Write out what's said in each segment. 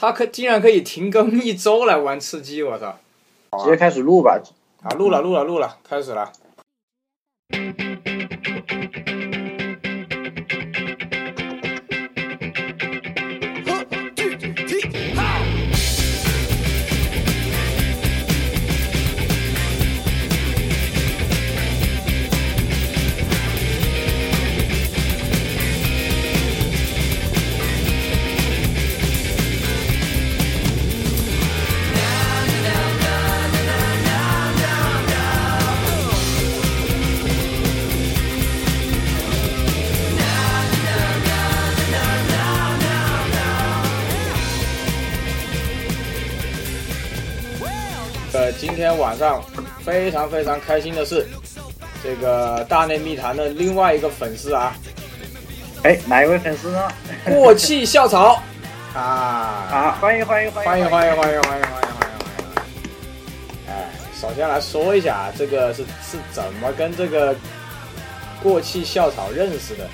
他可竟然可以停更一周来玩吃鸡，我操！直接开始录吧。啊，录了录了录了，开始了。今天晚上非常非常开心的是，这个大内密谈的另外一个粉丝啊，哎，哪一位粉丝呢？过气校草 啊啊，欢迎欢迎欢迎欢迎欢迎欢迎欢迎欢迎欢迎欢迎！哎，首先来说一下，这个是是怎么跟这个过气校草认识的？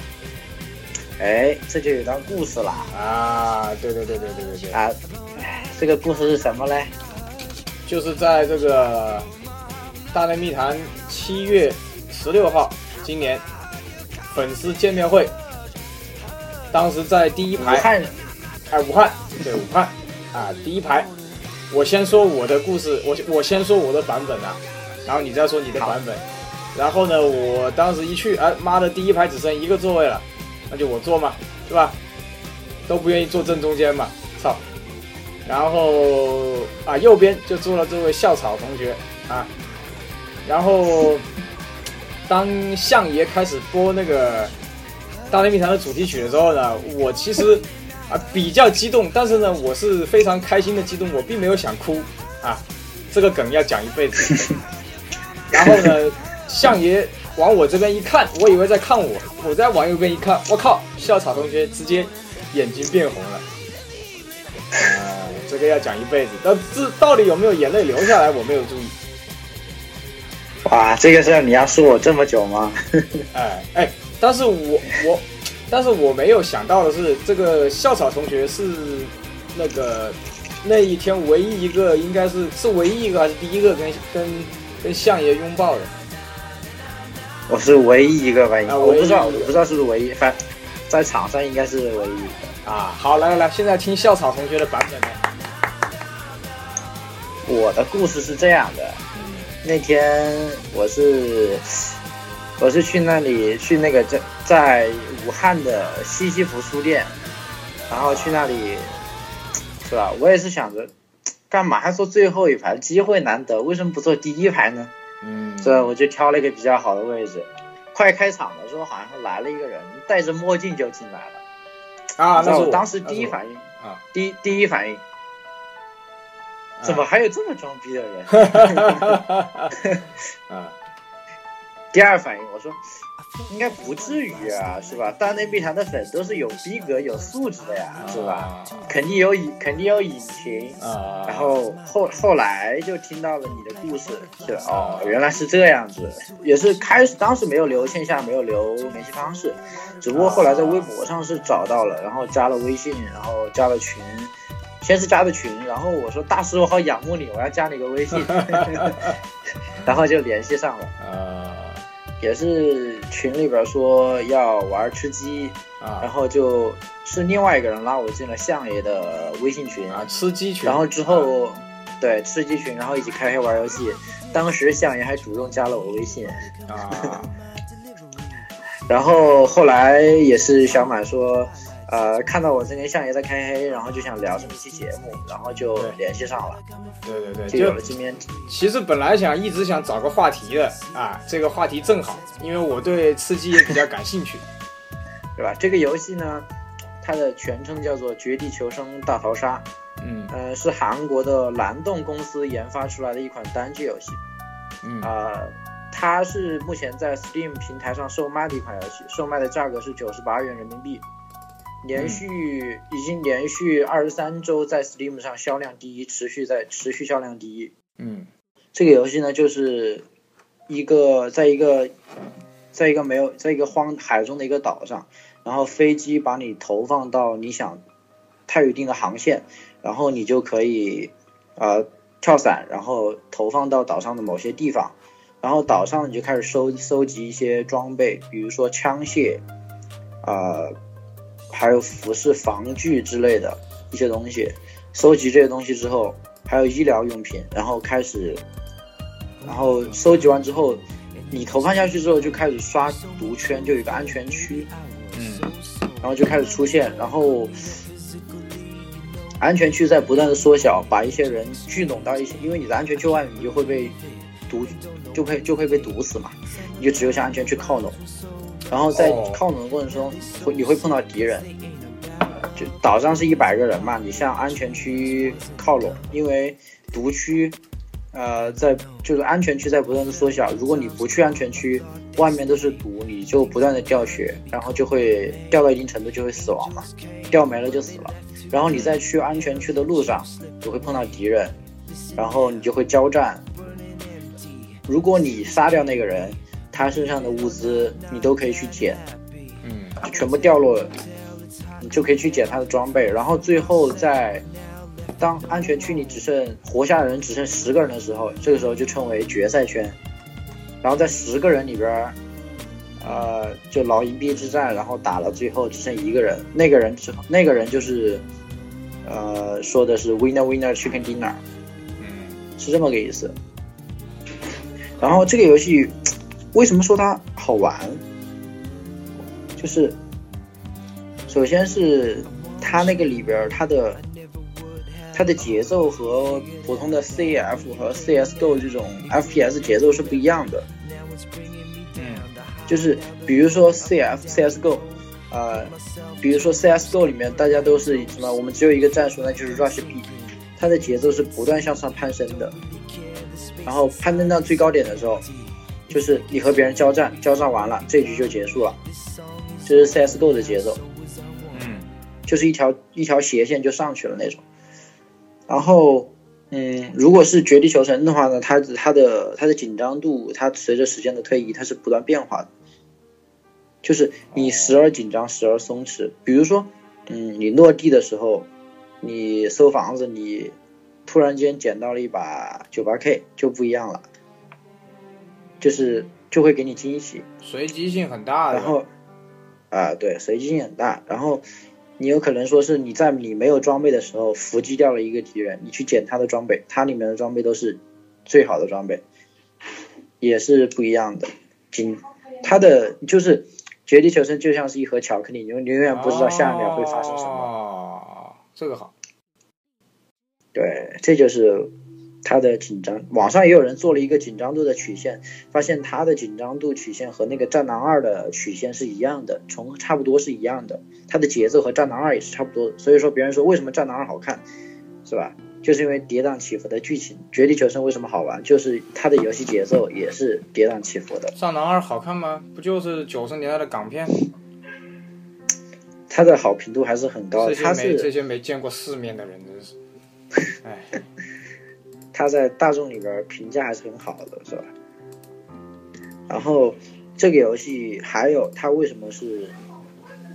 哎，这就有段故事了啊！对对对对对对对啊！哎，这个故事是什么嘞？就是在这个大内密谈七月十六号，今年粉丝见面会，当时在第一排，武汉，哎，武汉，对，武汉，啊，第一排，我先说我的故事，我我先说我的版本啊，然后你再说你的版本，然后呢，我当时一去，哎妈的，第一排只剩一个座位了，那就我坐嘛，是吧？都不愿意坐正中间嘛，操！然后啊，右边就坐了这位校草同学啊。然后当相爷开始播那个《大内密谈》的主题曲的时候呢，我其实啊比较激动，但是呢，我是非常开心的激动，我并没有想哭啊。这个梗要讲一辈子。然后呢，相爷往我这边一看，我以为在看我，我再往右边一看，我靠，校草同学直接眼睛变红了。啊，这个要讲一辈子，但这到底有没有眼泪流下来，我没有注意。哇，这个事儿你要说我这么久吗？哎哎，但是我我，但是我没有想到的是，这个校草同学是那个那一天唯一一个，应该是是唯一一个还是第一个跟跟跟相爷拥抱的。我是唯一一个吧？我不知道，我不知道是不是唯一，反在场上应该是唯一啊。好，来来来，现在听校草同学的版本呢。我的故事是这样的，那天我是我是去那里去那个在在武汉的西西弗书店，然后去那里是吧？我也是想着干嘛还坐最后一排？机会难得，为什么不坐第一排呢？嗯，所以我就挑了一个比较好的位置。快开场的时候，好像来了一个人，戴着墨镜就进来了。啊，那是我当时第一反应啊，第一第一反应。怎么还有这么装逼的人？啊！第二反应，我说应该不至于啊，是吧？大内密谈的粉都是有逼格、有素质的呀，是吧？肯定有隐，肯定有隐情啊。然后后后来就听到了你的故事，是哦，原来是这样子。也是开始当时没有留线下，没有留联系方式，只不过后来在微博上是找到了，然后加了微信，然后加了群。先是加的群，然后我说大师我好仰慕你，我要加你个微信，然后就联系上了。呃，也是群里边说要玩吃鸡，啊，然后就是另外一个人拉我进了相爷的微信群啊，吃鸡群。然后之后对吃鸡群，然后一起开黑玩游戏。当时相爷还主动加了我微信啊，然后后来也是小满说。呃，看到我这跟相爷在开黑，然后就想聊这么一期节目，然后就联系上了。对对对，就有了今天。其实本来想一直想找个话题的啊，这个话题正好，因为我对吃鸡也比较感兴趣，对吧？这个游戏呢，它的全称叫做《绝地求生大逃杀》。嗯。呃，是韩国的蓝洞公司研发出来的一款单机游戏。嗯。啊，它是目前在 Steam 平台上售卖的一款游戏，售卖的价格是九十八元人民币。连续已经连续二十三周在 Steam 上销量第一，持续在持续销量第一。嗯，这个游戏呢，就是一个在一个在一个没有在一个荒海中的一个岛上，然后飞机把你投放到你想，太有一定的航线，然后你就可以呃跳伞，然后投放到岛上的某些地方，然后岛上你就开始收收集一些装备，比如说枪械，呃，还有服饰、防具之类的一些东西。收集这些东西之后，还有医疗用品，然后开始，然后收集完之后，你投放下去之后就开始刷毒圈，就有一个安全区，嗯，然后就开始出现，然后安全区在不断的缩小，把一些人聚拢到一起，因为你的安全区外面，你就会被毒，就会就会被毒死嘛，你就只有向安全区靠拢，然后在哦靠拢的过程中，会你会碰到敌人。就岛上是一百个人嘛，你向安全区靠拢，因为毒区，呃，在就是安全区在不断的缩小。如果你不去安全区，外面都是毒，你就不断的掉血，然后就会掉到一定程度就会死亡嘛，掉没了就死了。然后你在去安全区的路上，你会碰到敌人，然后你就会交战。如果你杀掉那个人，他身上的物资你都可以去捡，嗯，就全部掉落，你就可以去捡他的装备，然后最后在当安全区里只剩活下的人只剩十个人的时候，这个时候就称为决赛圈。然后在十个人里边儿，呃，就劳营币之战，然后打了最后只剩一个人，那个人之后那个人就是，呃，说的是 winner winner chicken dinner，嗯，是这么个意思。然后这个游戏为什么说它好玩？就是首先是它那个里边它的它的节奏和普通的 CF 和 CS:GO 这种 FPS 节奏是不一样的。嗯，就是比如说 CF CS:GO，呃，比如说 CS:GO 里面大家都是什么？我们只有一个战术，那就是 Rush B，它的节奏是不断向上攀升的。然后攀登到最高点的时候，就是你和别人交战，交战完了，这局就结束了。这是 CS:GO 的节奏，嗯，就是一条一条斜线就上去了那种。然后，嗯，如果是绝地求生的话呢，它它的它的紧张度，它随着时间的推移，它是不断变化的。就是你时而紧张，时而松弛。比如说，嗯，你落地的时候，你搜房子，你突然间捡到了一把九八 K，就不一样了，就是就会给你惊喜。随机性很大的。然后，啊、对，随机性很大。然后，你有可能说是你在你没有装备的时候伏击掉了一个敌人，你去捡他的装备，他里面的装备都是最好的装备，也是不一样的。仅他的就是绝地求生就像是一盒巧克力，你永永远不知道下一秒会发生什么。哦，这个好。对，这就是它的紧张。网上也有人做了一个紧张度的曲线，发现它的紧张度曲线和那个《战狼二》的曲线是一样的，重差不多是一样的。它的节奏和《战狼二》也是差不多的。所以说，别人说为什么《战狼二》好看，是吧？就是因为跌宕起伏的剧情。《绝地求生》为什么好玩？就是它的游戏节奏也是跌宕起伏的。《战狼二》好看吗？不就是九十年代的港片？它的好评度还是很高。这些没这些没见过世面的人，真是。哎，它在大众里边评价还是很好的，是吧？然后这个游戏还有它为什么是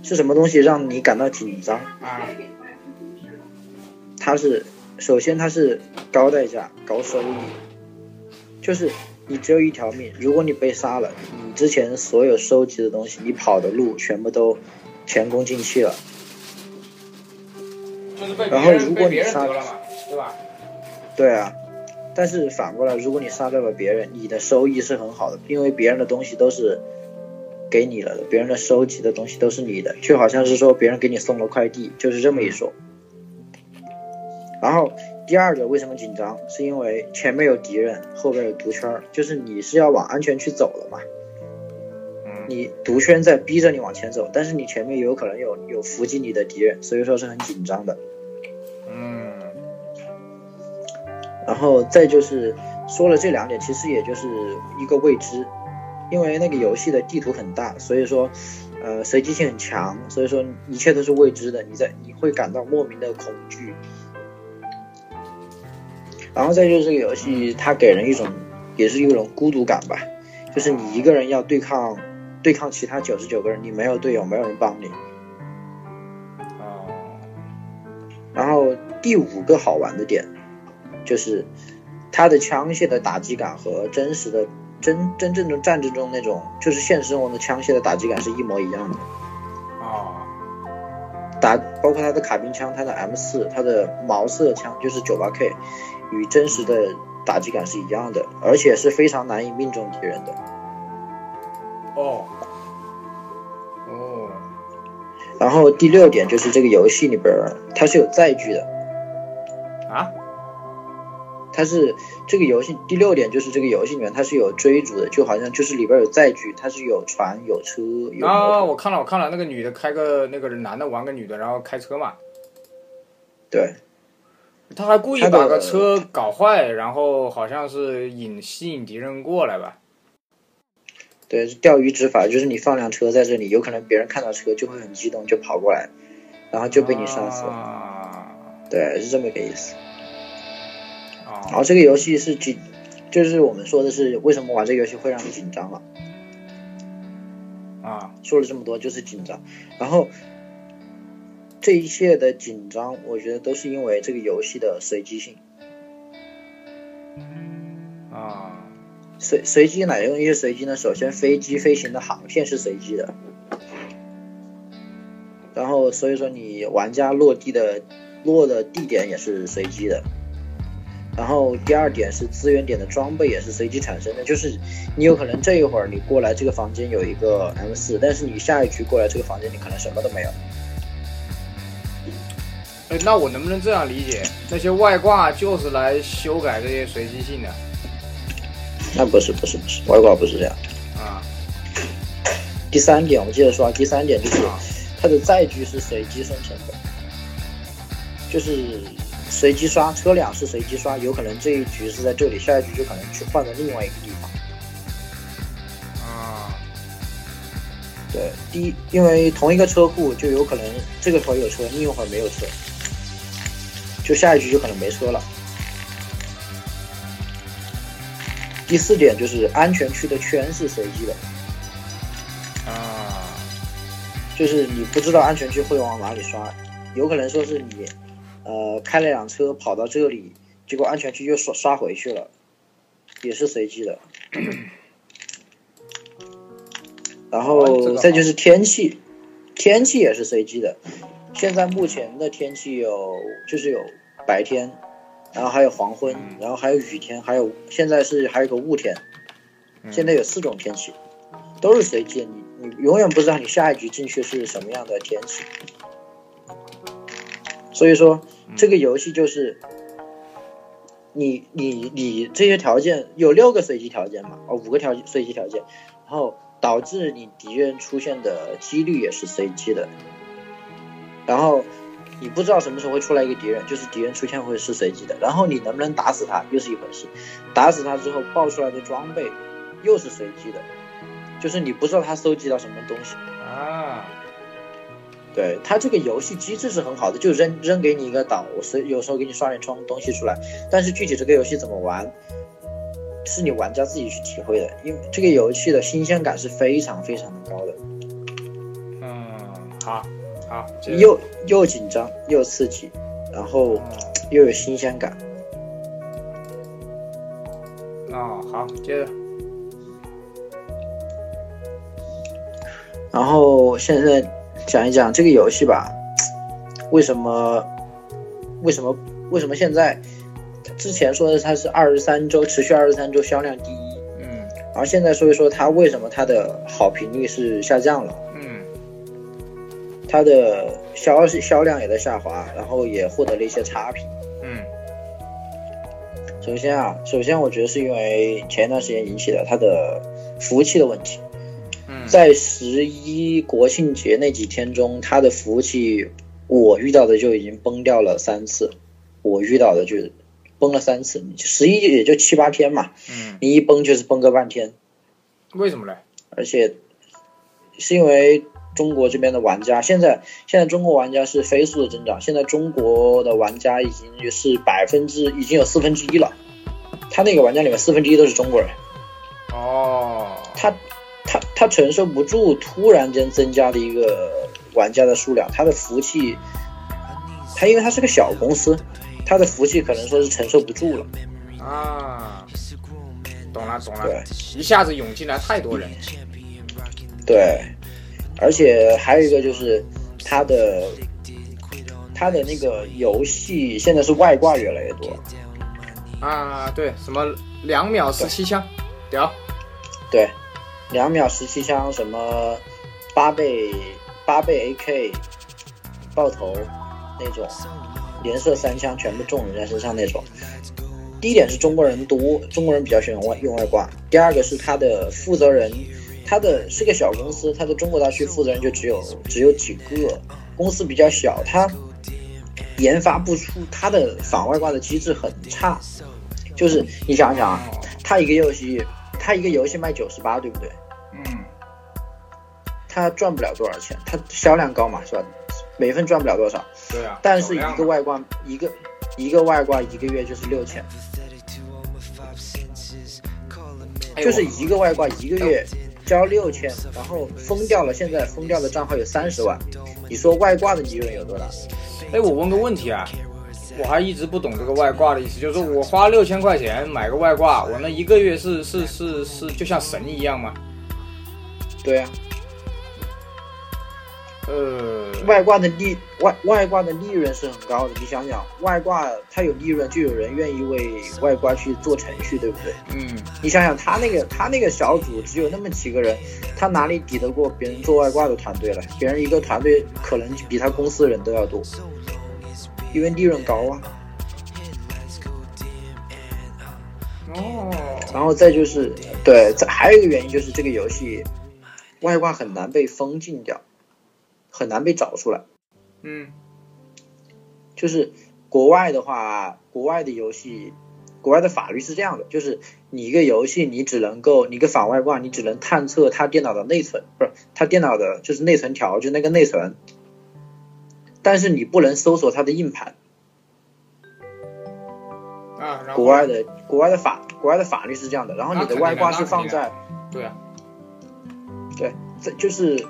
是什么东西让你感到紧张？啊，它是首先它是高代价高收益，就是你只有一条命，如果你被杀了，你之前所有收集的东西，你跑的路全部都前功尽弃了。然后如果你杀了嘛，对吧？对啊，但是反过来，如果你杀掉了别人，你的收益是很好的，因为别人的东西都是给你了的，别人的收集的东西都是你的，就好像是说别人给你送了快递，就是这么一说。然后第二个为什么紧张，是因为前面有敌人，后边有毒圈儿，就是你是要往安全区走了嘛，嗯，你毒圈在逼着你往前走，但是你前面有可能有有伏击你的敌人，所以说是很紧张的。然后再就是说了这两点，其实也就是一个未知，因为那个游戏的地图很大，所以说，呃，随机性很强，所以说一切都是未知的，你在你会感到莫名的恐惧。然后再就是这个游戏，它给人一种也是一种孤独感吧，就是你一个人要对抗对抗其他九十九个人，你没有队友，没有人帮你。然后，第五个好玩的点，就是它的枪械的打击感和真实的真真正的战争中那种就是现实生活中的枪械的打击感是一模一样的。哦，打包括它的卡宾枪、它的 M 四、它的毛瑟枪，就是九八 K，与真实的打击感是一样的，而且是非常难以命中敌人的。哦，哦，然后第六点就是这个游戏里边儿它是有载具的，啊，它是这个游戏第六点就是这个游戏里面它是有追逐的，就好像就是里边有载具，它是有船、有车、有啊，我看了，我看了，那个女的开个那个男的玩个女的，然后开车嘛，对，他还故意把个车搞坏，然后好像是引吸引敌人过来吧？对，钓鱼执法就是你放辆车在这里，有可能别人看到车就会很激动，就跑过来，然后就被你杀死了。啊，对，是这么一个意思。然哦，后这个游戏是紧，就是我们说的是为什么玩这个游戏会让你紧张了。啊，说了这么多就是紧张，然后这一切的紧张，我觉得都是因为这个游戏的随机性。啊，随随机哪些东西是随机呢？首先，飞机飞行的航线是随机的，然后所以说你玩家落地的落的地点也是随机的。然后第二点是资源点的装备也是随机产生的，就是你有可能这一会儿你过来这个房间有一个 M 四，但是你下一局过来这个房间你可能什么都没有。哎，那我能不能这样理解？那些外挂就是来修改这些随机性的那不是不是不是，外挂不是这样。啊？第三点，我们接着说啊，第三点就是啊它的载具是随机生成的，就是随机刷，车辆是随机刷，有可能这一局是在这里，下一局就可能去换到另外一个地方。啊，对，第一，因为同一个车库就有可能这个会儿有车，另一会儿没有车，就下一局就可能没车了。第四点就是安全区的圈是随机的，啊，就是你不知道安全区会往哪里刷，有可能说是你，呃，开了辆车跑到这里，结果安全区又刷刷回去了，也是随机的。然后再就是天气，天气也是随机的。现在目前的天气有就是有白天，然后还有黄昏，嗯然后还有雨天，还有现在是还有个雾天，嗯现在有四种天气，都是随机的，你你永远不知道你下一局进去是什么样的天气。所以说嗯。这个游戏就是你你你这些条件有六个随机条件嘛，哦五个条随机条件，然后导致你敌人出现的几率也是随机的，然后你不知道什么时候会出来一个敌人，就是敌人出现会是随机的，然后你能不能打死他又是一回事，打死他之后爆出来的装备又是随机的，就是你不知道他收集到什么东西。啊，对它这个游戏机制是很好的，就扔扔给你一个岛，我随有时候给你刷点冲东西出来，但是具体这个游戏怎么玩，是你玩家自己去体会的，因为这个游戏的新鲜感是非常非常的高的，嗯，好，好，又又紧张又刺激，然后哦又有新鲜感。哦，好，接着。然后现在讲一讲这个游戏吧，为什么为什么为什么现在之前说的它是二十三周持续二十三周销量第一，嗯。而现在说一说它为什么它的好评率是下降了，嗯。它的销销量也在下滑，然后也获得了一些差评。嗯。首先啊，首先我觉得是因为前一段时间引起的它的服务器的问题，嗯，在十一国庆节那几天中，它的服务器我遇到的就已经崩掉了三次，我遇到的就崩了三次。十一也就七八天嘛，嗯，你一崩就是崩个半天，为什么嘞？而且是因为中国这边的玩家现在现在中国玩家是飞速的增长，现在中国的玩家已经是百分之已经有四分之一了，他那个玩家里面四分之一都是中国人。哦，他他他承受不住突然间增加的一个玩家的数量，他的服务器，他因为他是个小公司，他的服务器可能说是承受不住了。啊，懂了懂了对，一下子涌进来太多人。对，而且还有一个就是它的它的那个游戏现在是外挂越来越多。啊，对，什么两秒十七枪，屌，对，两秒十七枪，什么八倍八倍 AK 爆头那种，连射三枪全部中人家身上那种。第一点是中国人多，中国人比较喜欢外用外挂。第二个是他的负责人，他的是个小公司，他的中国大区负责人就只有只有几个，公司比较小，他研发不出他的反外挂的机制很差。就是你想想啊，他一个游戏，他一个游戏卖九十八，对不对？嗯，他赚不了多少钱，他销量高嘛，是吧？每份赚不了多少，对啊，但是一个外挂一个一个外挂一个月就是六千，哎就是一个外挂一个月交六千，然后封掉了，现在封掉的账号有三十万，你说外挂的利润有多大？哎，我问个问题啊，我还一直不懂这个外挂的意思，就是说我花六千块钱买个外挂，我那一个月是是是是就像神一样吗？对啊，呃，外挂的利外外挂的利润是很高的，你想想，外挂它有利润，就有人愿意为外挂去做程序，对不对？嗯，你想想，他那个他那个小组只有那么几个人，他哪里抵得过别人做外挂的团队了？别人一个团队可能比他公司的人都要多，因为利润高啊。哦，然后再就是，对，这还有一个原因就是这个游戏外挂很难被封禁掉，很难被找出来。嗯，就是国外的话，国外的游戏，国外的法律是这样的，就是你一个游戏，你只能够你一个反外挂，你只能探测它电脑的内存，不是它电脑的，就是内存条，就那个内存，但是你不能搜索它的硬盘。啊，然后国外的国外的法国外的法律是这样的，然后你的外挂是放在对啊，对，这就是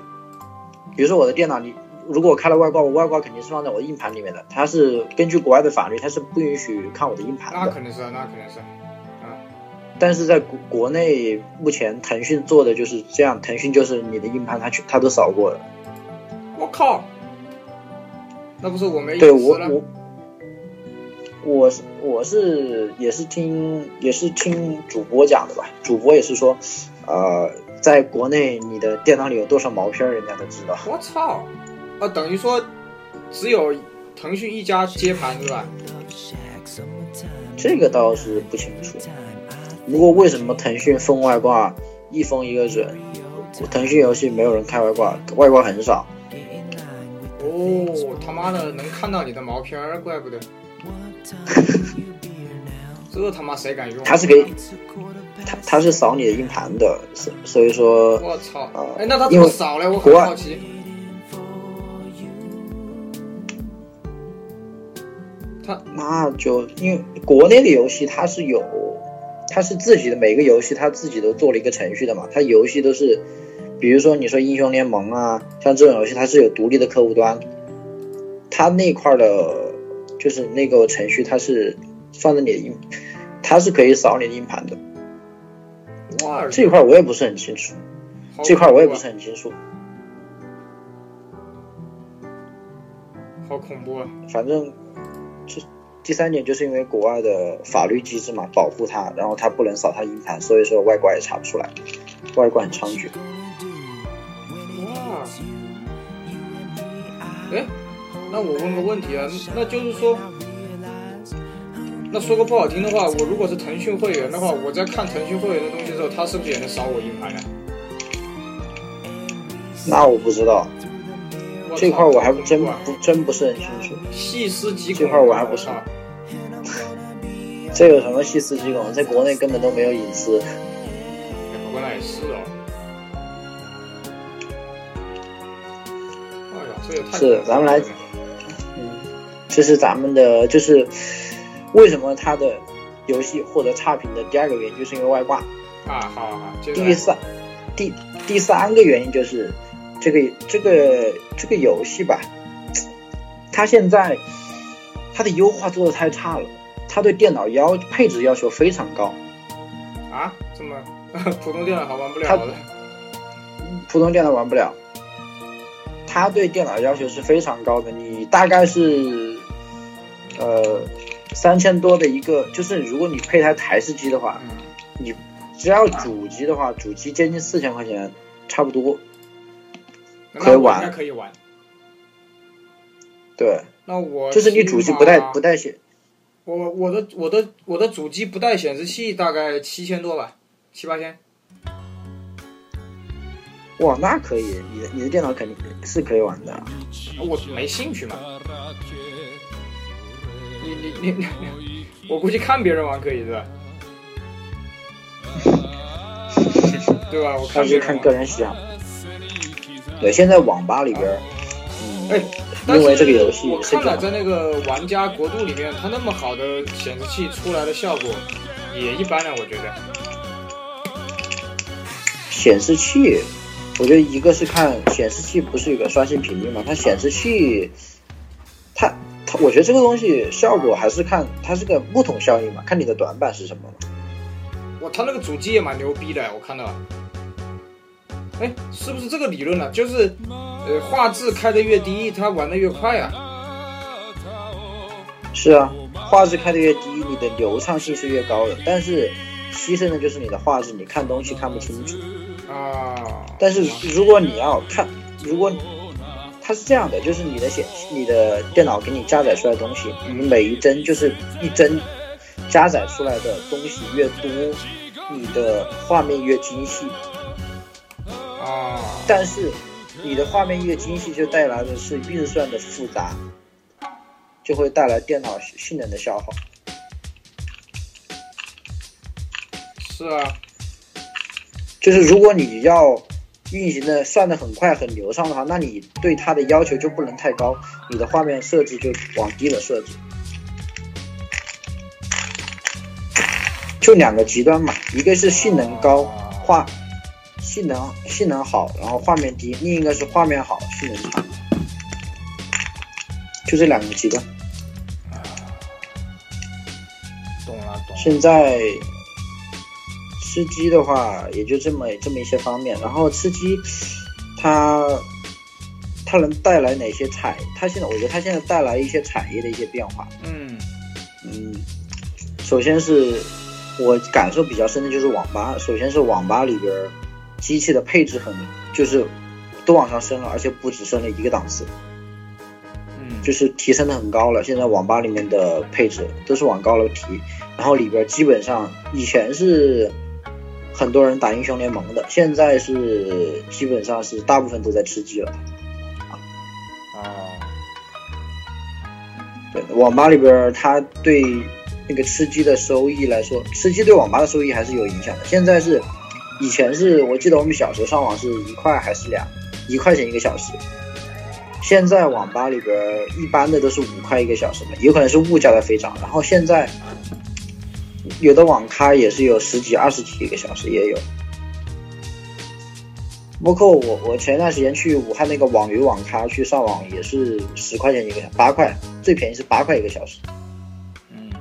比如说我的电脑，你如果我开了外挂，我外挂肯定是放在我的硬盘里面的，它是根据国外的法律，它是不允许看我的硬盘的。那肯定是，那肯定是，但是在国国内，目前腾讯做的就是这样，腾讯就是你的硬盘它去它都扫过了。我靠，那不是我没对？我我我是我是也是听也是听主播讲的吧，主播也是说，呃，在国内你的电脑里有多少毛片儿，人家都知道。我操，啊，等于说只有腾讯一家接盘是吧？这个倒是不清楚。不过为什么腾讯封外挂一封一个准？腾讯游戏没有人开外挂，外挂很少。哦，他妈的能看到你的毛片儿，怪不得。这他妈谁敢用？它是给它它是扫你的硬盘的，所所以说我操啊！哎，那它怎因为么扫嘞？我很国外好奇。他那就因为国内的游戏它是有，它是自己的每个游戏它自己都做了一个程序的嘛，它游戏都是，比如说你说英雄联盟啊，像这种游戏它是有独立的客户端，它那块儿的，就是那个程序它是放在你的硬，它是可以扫你的硬盘的，哇，这块儿我也不是很清楚，好这块儿我也不是很清楚，好恐怖啊！反正这第三点就是因为国外的法律机制嘛，保护他，然后他不能扫他硬盘，所以说外挂也查不出来，外挂很猖獗。哇，哎，那我问个问题啊，那就是说，那说个不好听的话，我如果是腾讯会员的话，我在看腾讯会员的东西的时候，他是不是也能扫我硬盘呢？那我不知道，这块我还操真不真不是很清楚。细思极恐。这块我还不是操这有什么细思极恐？在国内根本都没有隐私。哎不过那也是哦。哎呀，这也太是咱们来嗯，这是咱们的，就是为什么他的游戏获得差评的第二个原因，就是因为外挂。啊，好好好，第三，第第三个原因就是这个这个这个游戏吧，它现在它它的优化做的太差了，它对电脑要配置要求非常高。啊？这么 普通电脑还玩不了它的？普通电脑玩不了。它对电脑要求是非常高的，你大概是呃三千多的一个，就是如果你配台台式机的话，嗯，你只要主机的话，主机接近四千块钱差不多。可以玩可以玩。对，那我就是你主机不带不带显，我我的我的我的主机不带显示器，大概七千多吧，七八千。哇，那可以，你的你的电脑肯定是可以玩的。我没兴趣嘛。你你你，我估计看别人玩可以是吧？对吧？我看。个人喜好。对，现在网吧里边儿，哎因为这个游戏我是这样，看了在那个玩家国度里面，它那么好的显示器出来的效果也一般了，我觉得。显示器，我觉得一个是看显示器不是有个刷新频率嘛，它显示器，它它，我觉得这个东西效果还是看它是个木桶效应嘛，看你的短板是什么嘛。哇，它那个主机也蛮牛逼的，我看到了。哎，是不是这个理论呢、就是，呃，画质开的越低，它玩的越快啊。是啊，画质开的越低，你的流畅性是越高的，但是牺牲的就是你的画质，你看东西看不清楚。啊。但是如果你要看，如果它是这样的，就是你的显你的电脑给你加载出来的东西，你每一帧就是一帧加载出来的东西越多，你的画面越精细。啊，但是你的画面越精细，就带来的是运算的复杂，就会带来电脑性能的消耗。是啊，就是如果你要运行的算的很快很流畅的话，那你对它的要求就不能太高，你的画面设置就往低了设置。就两个极端嘛，一个是性能高，画性能性能好，然后画面低；另一个是画面好，性能差。就这两个极端。懂了懂了。现在吃鸡的话，也就这么这么一些方面。然后吃鸡，它它能带来哪些产？它现在我觉得它现在带来一些产业的一些变化。嗯嗯，首先是我感受比较深的就是网吧。首先是网吧里边机器的配置很，就是都往上升了，而且不止升了一个档次。嗯，就是提升的很高了。现在网吧里面的配置都是往高了提，然后里边基本上以前是很多人打英雄联盟的，现在是基本上是大部分都在吃鸡了。啊，对，网吧里边它对那个吃鸡的收益来说，吃鸡对网吧的收益还是有影响的。现在是以前是我记得我们小时候上网是一块还是两一块钱一个小时。现在网吧里边一般的都是五块一个小时嘛，有可能是物价在飞涨。然后现在有的网咖也是有十几、二十几个小时也有。包括我，我前段时间去武汉那个网鱼网咖去上网也是十块钱一个小时，八块，最便宜是八块一个小时。嗯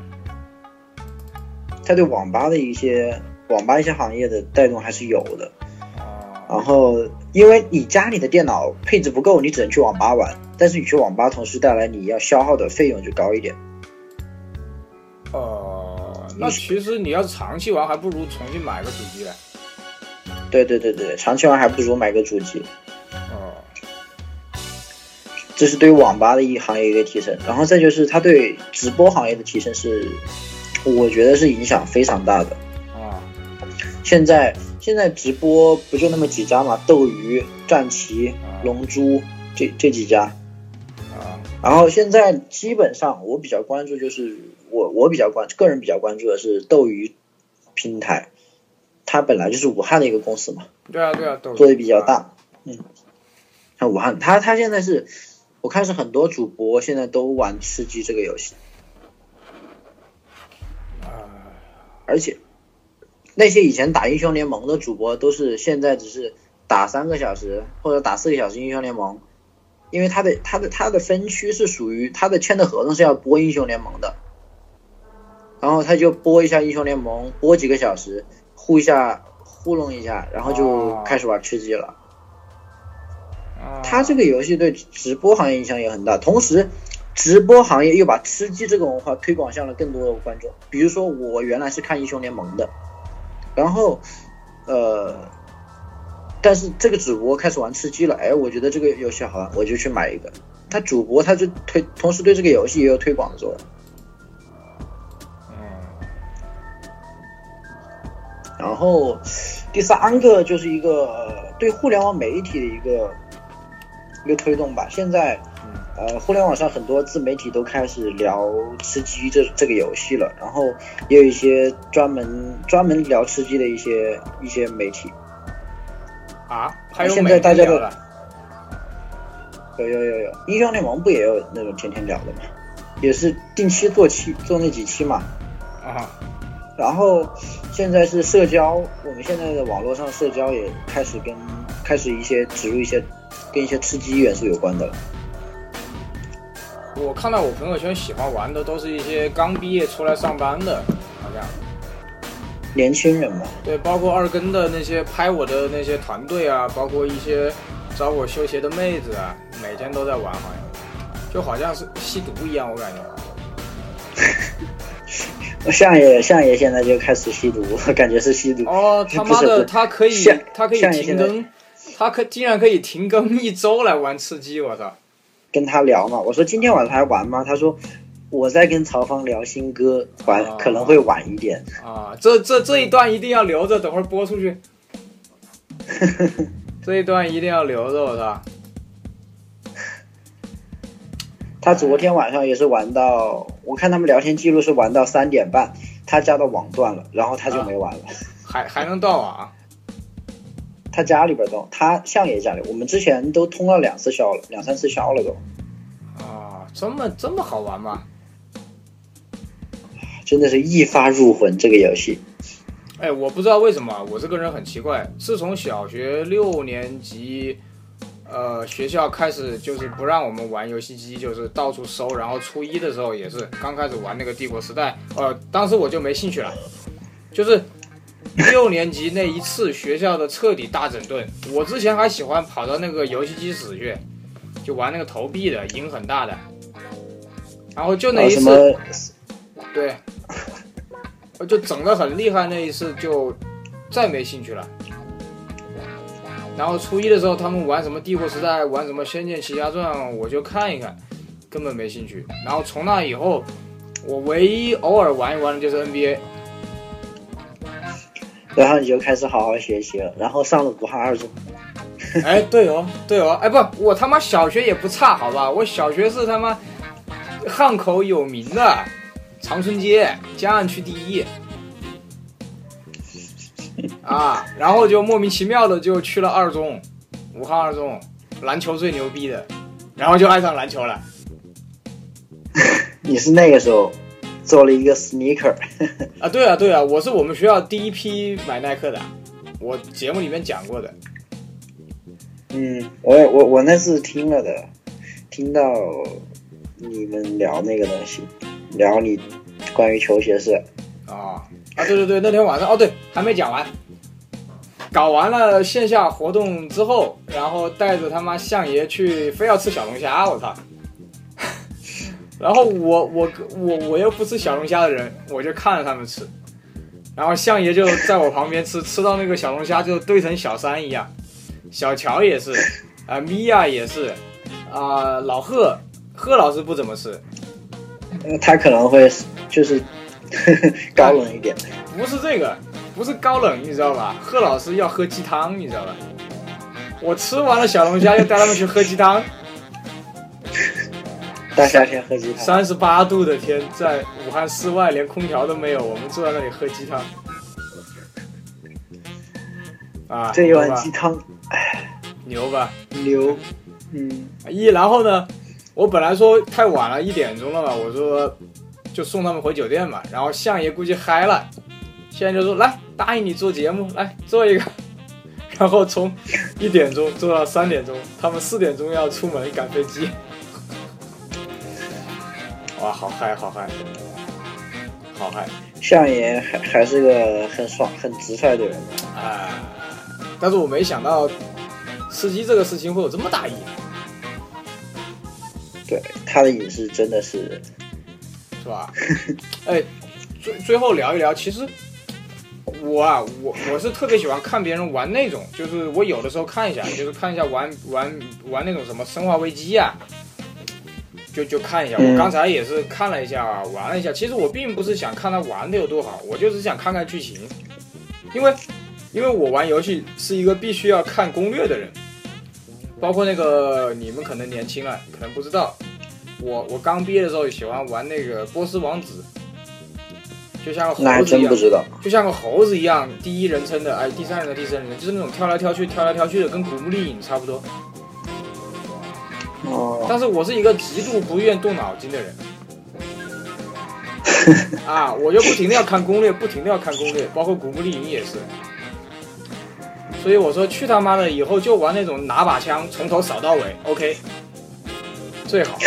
它对网吧的一些网吧一些行业的带动还是有的。啊，然后，因为你家里的电脑配置不够，你只能去网吧玩。但是你去网吧，同时带来你要消耗的费用就高一点。呃，那其实你要是长期玩，还不如重新买个主机嘞。对对对对，长期玩还不如买个主机。哦，这是对网吧的一行业一个提升。然后再就是它对直播行业的提升是，我觉得是影响非常大的。啊，现在现在直播不就那么几家嘛，斗鱼、战旗、龙珠这这几家。啊，然后现在基本上我比较关注就是我我比较关个人比较关注的是斗鱼平台，它本来就是武汉的一个公司嘛，对啊对啊，都做的比较。大，嗯，像武汉，它它现在是我看是很多主播现在都玩吃鸡这个游戏，啊，而且那些以前打英雄联盟的主播都是现在只是打三个小时或者打四个小时英雄联盟，因为他的他的他的分区是属于他的签的合同是要播英雄联盟的，然后他就播一下英雄联盟，播几个小时，糊一下糊弄一下，然后就哦开始玩吃鸡了。啊他这个游戏对直播行业影响也很大，同时，直播行业又把吃鸡这个文化推广向了更多的观众。比如说，我原来是看英雄联盟的，然后，呃，但是这个主播开始玩吃鸡了，哎，我觉得这个游戏好玩，我就去买一个。他主播他就推，同时对这个游戏也有推广的作用。然后第三个就是一个呃对互联网媒体的一个一个推动吧。现在嗯呃，互联网上很多自媒体都开始聊吃鸡这这个游戏了，然后也有一些专门专门聊吃鸡的一些一些媒体，啊，还有现每在大家都有有有有，英雄联盟不也有那种天天聊的吗？也是定期做期做那几期嘛。啊，然后现在是社交，我们现在的网络上社交也开始跟开始一些植入一些跟一些吃鸡元素有关的了。我看到我朋友圈喜欢玩的都是一些刚毕业出来上班的，好像年轻人嘛，对，包括二更的那些拍我的那些团队啊，包括一些找我修鞋的妹子啊，每天都在玩，好像就好像是吸毒一样，我感觉。相爷相爷现在就开始吸毒，感觉是吸毒。哦，他妈的，他可以，他可以停更，他可竟然可以停更一周来玩吃鸡，我操！跟他聊嘛，我说今天晚上还玩吗？他说我在跟曹芳聊新歌，玩、哦可能会晚一点。啊，这这这一段一定要留着，等会儿播出去。这一段一定要留着，我操！他昨天晚上也是玩到，我看他们聊天记录是玩到三点半，他家的网断了，然后他就没玩了。还还能断网？他家里边都，他相爷家里，我们之前都通了两次宵了，两三次宵了都，啊，这么这么好玩吗？真的是一发入魂这个游戏。哎，我不知道为什么，我这个人很奇怪。自从小学六年级，呃，学校开始就是不让我们玩游戏机，就是到处搜。然后初一的时候也是刚开始玩那个帝国时代，呃，当时我就没兴趣了。就是六年级那一次学校的彻底大整顿，我之前还喜欢跑到那个游戏机室去，就玩那个投币的，赢很大的。然后就那一次，对，就整的很厉害，那一次就再没兴趣了。然后初一的时候，他们玩什么帝国时代，玩什么仙剑奇侠传，我就看一看，根本没兴趣。然后从那以后，我唯一偶尔玩一玩的就是 NBA。然后你就开始好好学习了，然后上了武汉二中，哎，对哦，对哦，哎不，我他妈小学也不差，好吧，我小学是他妈汉口有名的长春街江岸区第一 啊，然后就莫名其妙的就去了二中，武汉二中，篮球最牛逼的，然后就爱上篮球了。你是那个时候做了一个 sneaker，啊，对啊，对啊，我是我们学校第一批买耐克的，我节目里面讲过的。嗯，我也我我那次听了的，听到你们聊那个东西，聊你关于球鞋事，啊啊，对对对，那天晚上哦，对，还没讲完。搞完了线下活动之后，然后带着他妈相爷去，非要吃小龙虾，我操！然后我我我我又不吃小龙虾的人，我就看着他们吃，然后相爷就在我旁边吃，吃到那个小龙虾就堆成小山一样。小乔也是，啊、米娅也是，啊、老贺贺老师不怎么吃，呃他可能会就是 高冷一点，不是这个，不是高冷，你知道吧？贺老师要喝鸡汤，你知道吧？我吃完了小龙虾，又带他们去喝鸡汤。大夏天喝鸡汤，三十八度的天，在武汉室外连空调都没有，我们坐在那里喝鸡汤。啊，这一碗鸡汤牛吧？牛，嗯，一然后呢，我本来说太晚了，一点钟了嘛，我说就送他们回酒店嘛。然后相爷估计嗨了，现在就说来答应你做节目，来做一个。然后从一点钟做到三点钟，他们四点钟要出门赶飞机。哇，好嗨，好嗨，好嗨！相爷还还是个很爽、很直率的人。哎，但是我没想到吃鸡这个事情会有这么大瘾。对，他的瘾是真的是，是吧？哎，最最后聊一聊，其实我啊，我我是特别喜欢看别人玩那种，就是我有的时候看一下，就是看一下玩玩玩那种什么生化危机啊。就就看一下，我刚才也是看了一下，玩了一下。其实我并不是想看他玩的有多好，我就是想看看剧情。因为，因为我玩游戏是一个必须要看攻略的人。包括那个你们可能年轻了，可能不知道，我我刚毕业的时候喜欢玩那个波斯王子，就像个猴子一样，就像个猴子一样，第一人称的，哎，第三人的第三人，就是那种跳来跳去、跳来跳去的，跟古墓丽影差不多。哦但是我是一个极度不愿动脑筋的人，啊，我就不停的要看攻略，不停的要看攻略，包括古墓丽影也是。所以我说去他妈的，以后就玩那种拿把枪从头扫到尾，OK，最好。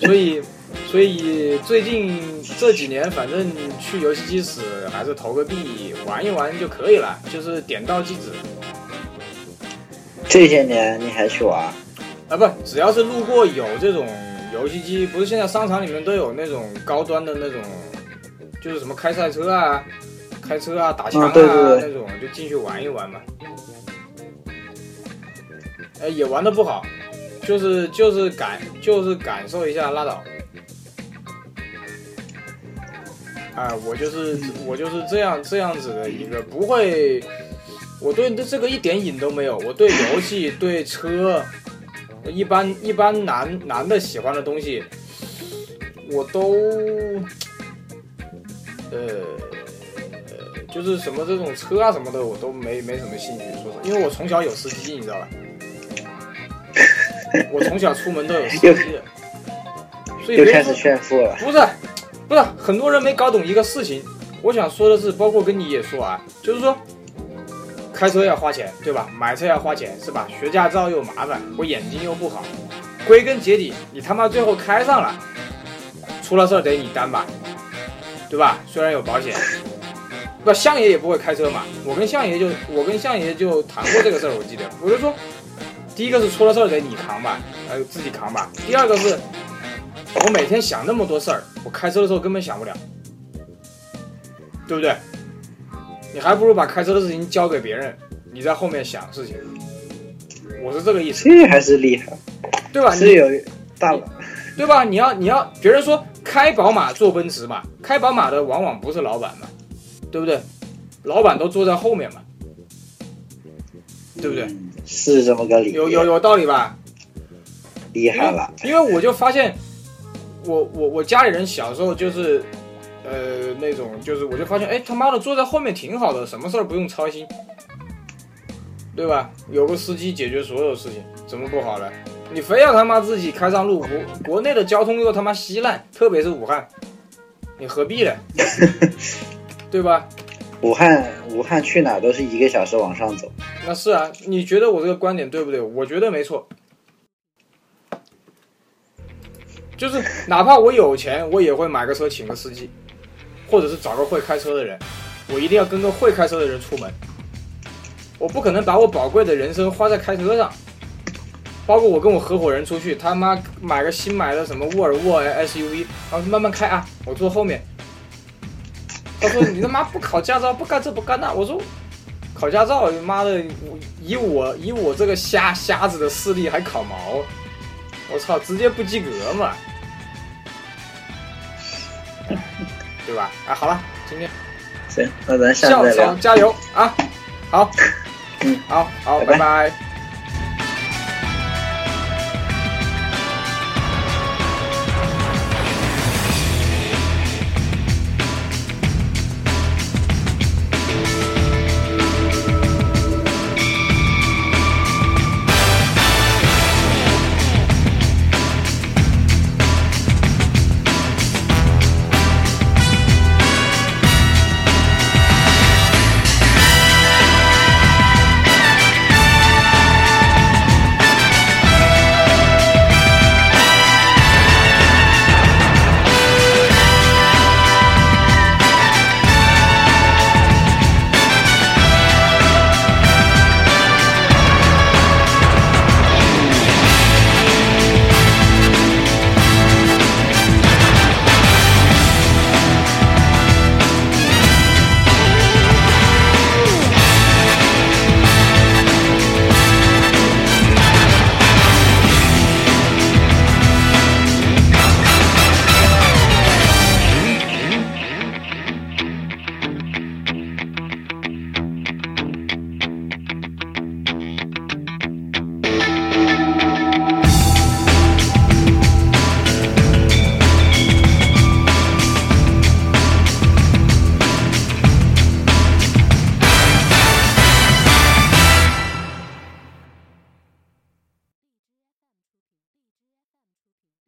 所以，所以最近这几年，反正去游戏机室还是投个币玩一玩就可以了，就是点到即止。这些年你还去玩？啊不，只要是路过有这种游戏机，不是现在商场里面都有那种高端的那种，就是什么开赛车啊、开车啊、打枪啊那种，就进去玩一玩嘛。哎，也玩的不好，就是就是感就是感受一下拉倒。哎，我就是我就是这样这样子的一个，不会，我对这个一点瘾都没有，我对游戏对车。一般一般男男的喜欢的东西，我都，呃，就是什么这种车啊什么的，我都没没什么兴趣，说实话因为我从小有司机，你知道吧？我从小出门都有司机的，所以又开始炫富了。不是，不是，很多人没搞懂一个事情。我想说的是，包括跟你也说啊，就是说。开车要花钱，对吧？买车要花钱，是吧？学驾照又麻烦，我眼睛又不好。归根结底，你他妈最后开上了，出了事儿得你担吧，对吧？虽然有保险，不，相爷也不会开车嘛。我跟相爷就，我跟相爷就谈过这个事儿，我记得，我就说，第一个是出了事儿得你扛吧，呃，自己扛吧。第二个是，我每天想那么多事儿，我开车的时候根本想不了，对不对？你还不如把开车的事情交给别人，你在后面想事情。我是这个意思。这还是厉害，对吧？是有大佬，对吧？你要你要，别人说开宝马坐奔驰嘛，开宝马的往往不是老板嘛，对不对？老板都坐在后面嘛，对不对？是这么个理。有有有道理吧？厉害了。因为我就发现，我我我家里人小时候就是。呃，那种就是，我就发现，哎，他妈的坐在后面挺好的，什么事儿不用操心，对吧？有个司机解决所有事情，怎么不好了？你非要他妈自己开上路，国国内的交通又他妈稀烂，特别是武汉，你何必呢？对吧？武汉，武汉去哪都是一个小时往上走。那是啊，你觉得我这个观点对不对？我觉得没错。就是哪怕我有钱，我也会买个车，请个司机。或者是找个会开车的人，我一定要跟个会开车的人出门。我不可能把我宝贵的人生花在开车上。包括我跟我合伙人出去，他妈买个新买的什么沃尔沃 SUV，然后慢慢开啊，我坐后面。他说你他妈不考驾照，不干这不干那。我说考驾照，妈的，以我以我这个瞎瞎子的视力还考毛？我操，直接不及格嘛！对吧？啊，好了，今天行，那咱下次再聊。加油啊！好，嗯，好好，拜拜。